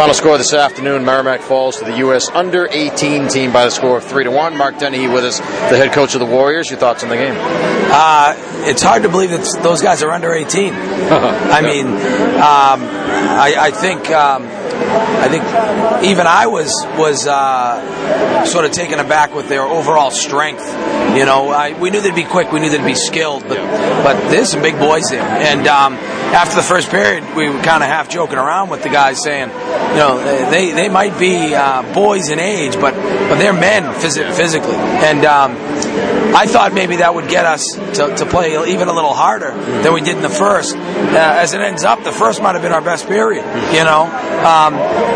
Final score this afternoon: Merrimack falls to the U.S. Under 18 team by the score of three to one. Mark Dennehy with us, the head coach of the Warriors. Your thoughts on the game? Uh, it's hard to believe that those guys are under 18. I mean, um, I, I, think. Um, I think even I was was uh, sort of taken aback with their overall strength. You know, I, we knew they'd be quick, we knew they'd be skilled, but but there's some big boys there. And um, after the first period, we were kind of half joking around with the guys, saying, you know, they they might be uh, boys in age, but but they're men phys- physically. And um, I thought maybe that would get us to, to play even a little harder than we did in the first. Uh, as it ends up, the first might have been our best period. You know, um,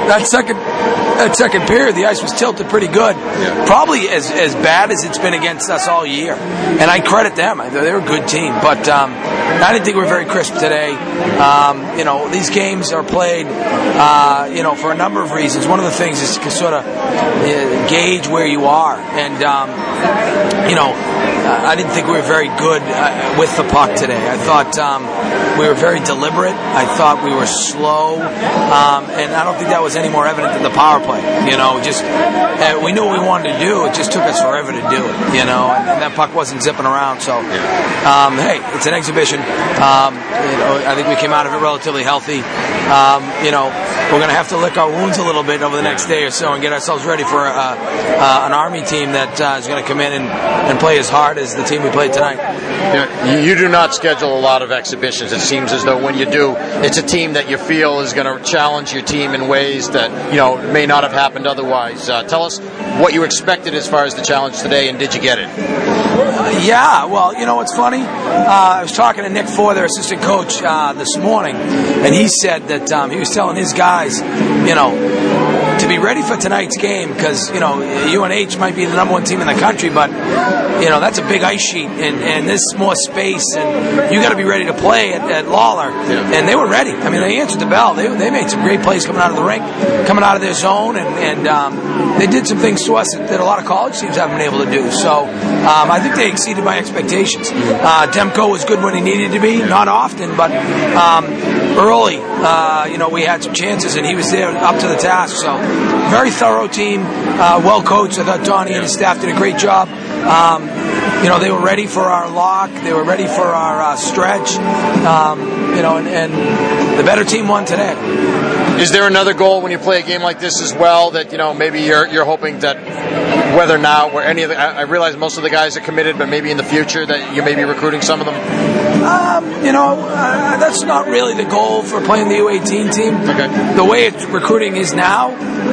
that second that second period, the ice was tilted pretty good. Yeah. Probably as, as bad as it's been against us all year. And I credit them. They're a good team. But um, I didn't think we were very crisp today. Um, you know, these games are played, uh, you know, for a number of reasons. One of the things is to sort of uh, gauge where you are. And, um, you know, I didn't think we were very good uh, with the puck today. I thought um, we were very deliberate. I thought we were slow. Um, and I don't think that was any more evident than the power play. You know, just uh, we knew what we wanted to do. It just took us forever to do it. You know, and, and that puck wasn't zipping around. So, um, hey, it's an exhibition. Um, you know, I think we came out of it relatively healthy. Um, you know, we're going to have to lick our wounds a little bit over the next day or so and get ourselves ready for uh, uh, an Army team that uh, is going to come in and, and play as hard as the team we played tonight. You, you do not schedule a lot of exhibitions. It seems as though when you do, it's a team that you feel is going to challenge your team in ways that you know may not have happened otherwise. Uh, tell us what you expected as far as the challenge today, and did you get it? Uh, yeah, well, you know what's funny? Uh, I was talking to Nick Fohr, their assistant coach, uh, this morning, and he said that um, he was telling his guys, you know, ready for tonight's game because you know UNH might be the number one team in the country, but you know that's a big ice sheet and, and there's more space, and you got to be ready to play at, at Lawler. Yeah. And they were ready. I mean, they answered the bell. They, they made some great plays coming out of the rink, coming out of their zone, and, and um, they did some things to us that, that, a lot of college teams haven't been able to do. So um, I think they exceeded my expectations. Uh, Demko was good when he needed to be, not often, but um, early, uh, you know, we had some chances, and he was there up to the task. So very thorough team, uh, well coached. I thought Donnie and his staff did a great job. Um, you know, they were ready for our lock. They were ready for our uh, stretch. Um, you know, and, and, the better team won today. Is there another goal when you play a game like this as well that you know maybe you're you're hoping that whether now or any of the I realize most of the guys are committed, but maybe in the future that you may be recruiting some of them. Um, you know, uh, that's not really the goal for playing the U18 team. Okay. The way it's recruiting is now,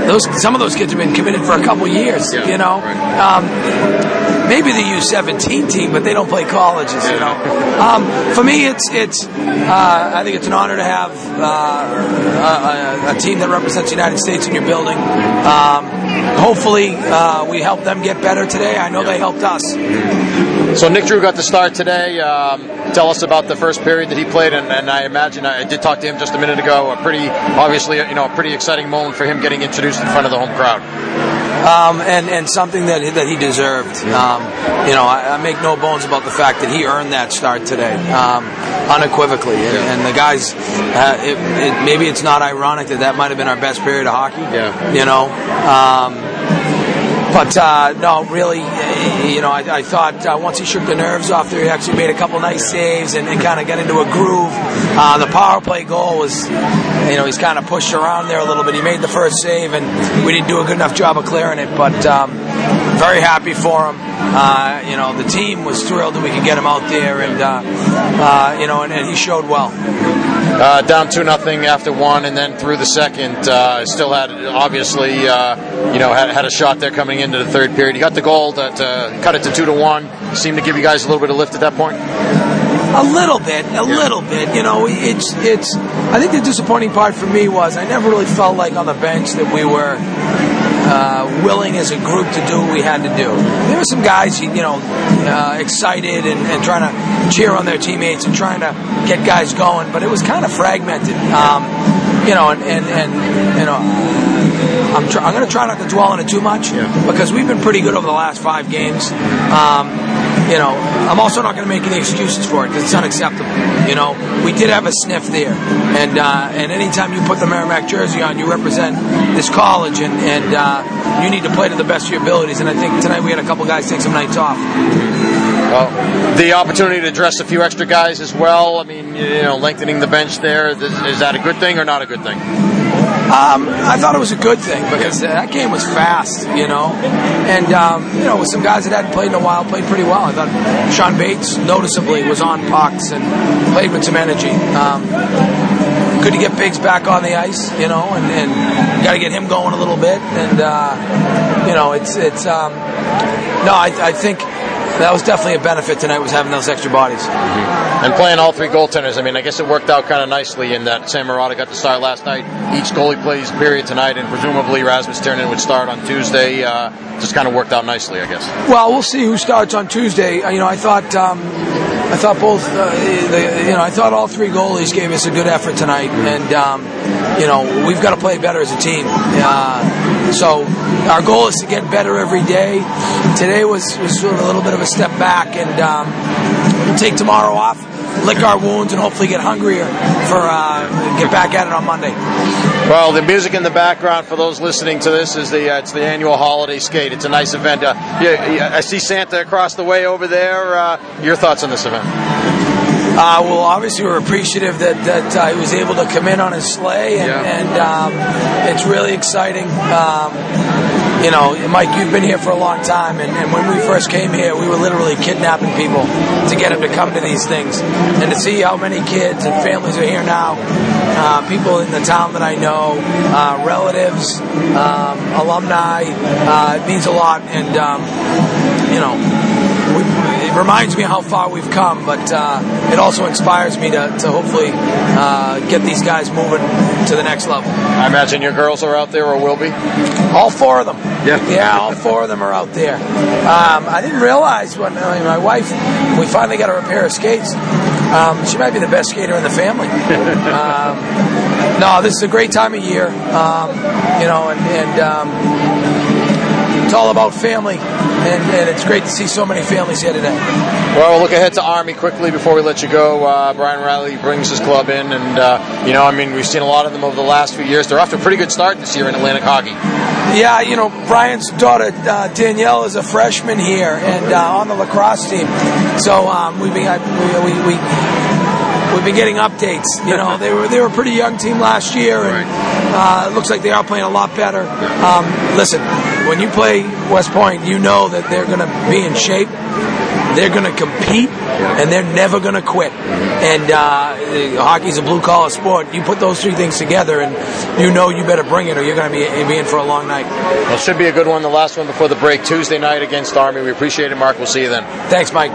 those some of those kids have been committed for a couple years. Yeah, you know. Right. Um, maybe the U17 team, but they don't play colleges. You know, um, for me, it's it's. Uh, I think it's an honor to have uh, a, a, team that represents the United States in your building. Um, hopefully, uh, we help them get better today. I know they helped us. So Nick Drew got the start today. Um, tell us about the first period that he played, and, and, I imagine I did talk to him just a minute ago. A pretty, obviously, you know, a pretty exciting moment for him getting introduced in front of the home crowd um, and and something that that he deserved. Um, you know, I, I, make no bones about the fact that he earned that start today, um, unequivocally. And, yeah. and, the guys, uh, it, it, maybe it's not ironic that that might have been our best period of hockey. Yeah. You know. But uh, no, really, you know, I, I thought uh, once he shook the nerves off there, he actually made a couple nice saves and, and kind of got into a groove. Uh, the power play goal was, you know, he's kind of pushed around there a little bit. He made the first save, and we didn't do a good enough job of clearing it. But um, very happy for him. Uh, you know, the team was thrilled that we could get him out there, and uh, uh, you know, and, and, he showed well. Uh, down two nothing after one, and then through the second, uh, still had obviously, uh, you know, had, had a shot there coming into the third period. He got the goal that cut it to two to one. Seemed to give you guys a little bit of lift at that point. A little bit, a little bit. You know, it's it's. I think the disappointing part for me was I never really felt like on the bench that we were uh, willing as a group to do what we had to do. There were some guys, you know, uh, excited and, and, trying to cheer on their teammates and trying to get guys going, but it was kind of fragmented. Um, you know, and, and, and you know, I'm, tr- I'm going to try not to dwell on it too much yeah. because we've been pretty good over the last five games. Um, you know, I'm also not going to make any excuses for it because it's unacceptable. You know, we did have a sniff there, and uh, and anytime you put the Merrimack jersey on, you represent this college, and and uh, you need to play to the best of your abilities. And I think tonight we had a couple guys take some nights off. Well, the opportunity to dress a few extra guys as well. I mean, you know, lengthening the bench there is, is that a good thing or not a good thing? Um, I thought it was a good thing because that game was fast, you know, and um, you know, with some guys that hadn't played in a while, played pretty well. I thought Sean Bates noticeably was on pucks and played with some energy. Um, good to get Biggs back on the ice, you know, and, and got to get him going a little bit. And uh, you know, it's it's um, no, I, I think that was definitely a benefit tonight was having those extra bodies. Mm-hmm. And playing all three goaltenders, I mean, I guess it worked out kind of nicely in that Sam Murata got to start last night. Each goalie plays period tonight, and presumably Rasmus Tirronen would start on Tuesday. Uh, just kind of worked out nicely, I guess. Well, we'll see who starts on Tuesday. Uh, you know, I thought. Um, I thought both, uh, the, you know, I thought all three goalies gave us a good effort tonight, and um, you know, we've got to play better as a team. Uh, so our goal is to get better every day. Today was was sort of a little bit of a step back, and um, we'll take tomorrow off, lick our wounds, and hopefully get hungrier for uh, get back at it on Monday. Well, the music in the background for those listening to this is the uh, it's the annual holiday skate. It's a nice event. Uh, yeah, I see Santa across the way over there. Uh, your thoughts on this event? Uh, well, obviously, we're appreciative that, that uh, he was able to come in on his sleigh, and, yeah. and um, it's really exciting. Um, you know, Mike, you've been here for a long time, and, and, when we first came here, we were literally kidnapping people to get them to come to these things. And to see how many kids and families are here now, uh, people in the town that I know, uh, relatives, um, alumni, uh, it means a lot. And, um, you know, it reminds me how far we've come, but uh, it also inspires me to, to hopefully uh, get these guys moving to the next level. I imagine your girls are out there or will be? All four of them. Yeah. Yeah, all four of them are out there. Um, I didn't realize when I mean, my wife, we finally got her a pair of skates. Um, she might be the best skater in the family. um, no, this is a great time of year, um, you know, and, and um, it's all about family and, and, it's great to see so many families here today. Well, we'll look ahead to Army quickly before we let you go. Uh, Brian Riley brings his club in, and uh, you know, I mean, we've seen a lot of them over the last few years. They're off to a pretty good start this year in Atlantic hockey. Yeah, you know, Brian's daughter uh, Danielle is a freshman here and uh, on the lacrosse team, so um, we, we, we, we we've been getting updates. You know, they were they were a pretty young team last year, and uh, it looks like they are playing a lot better. Um, listen, when you play West Point, you know that they're going to be in shape. They're going to compete, and they're never going to quit. And uh, hockey's a blue collar sport. You put those three things together, and you know you better bring it, or you're going to be, be in for a long night. Well, should be a good one. The last one before the break, Tuesday night against Army. We appreciate it, Mark. We'll see you then. Thanks, Mike.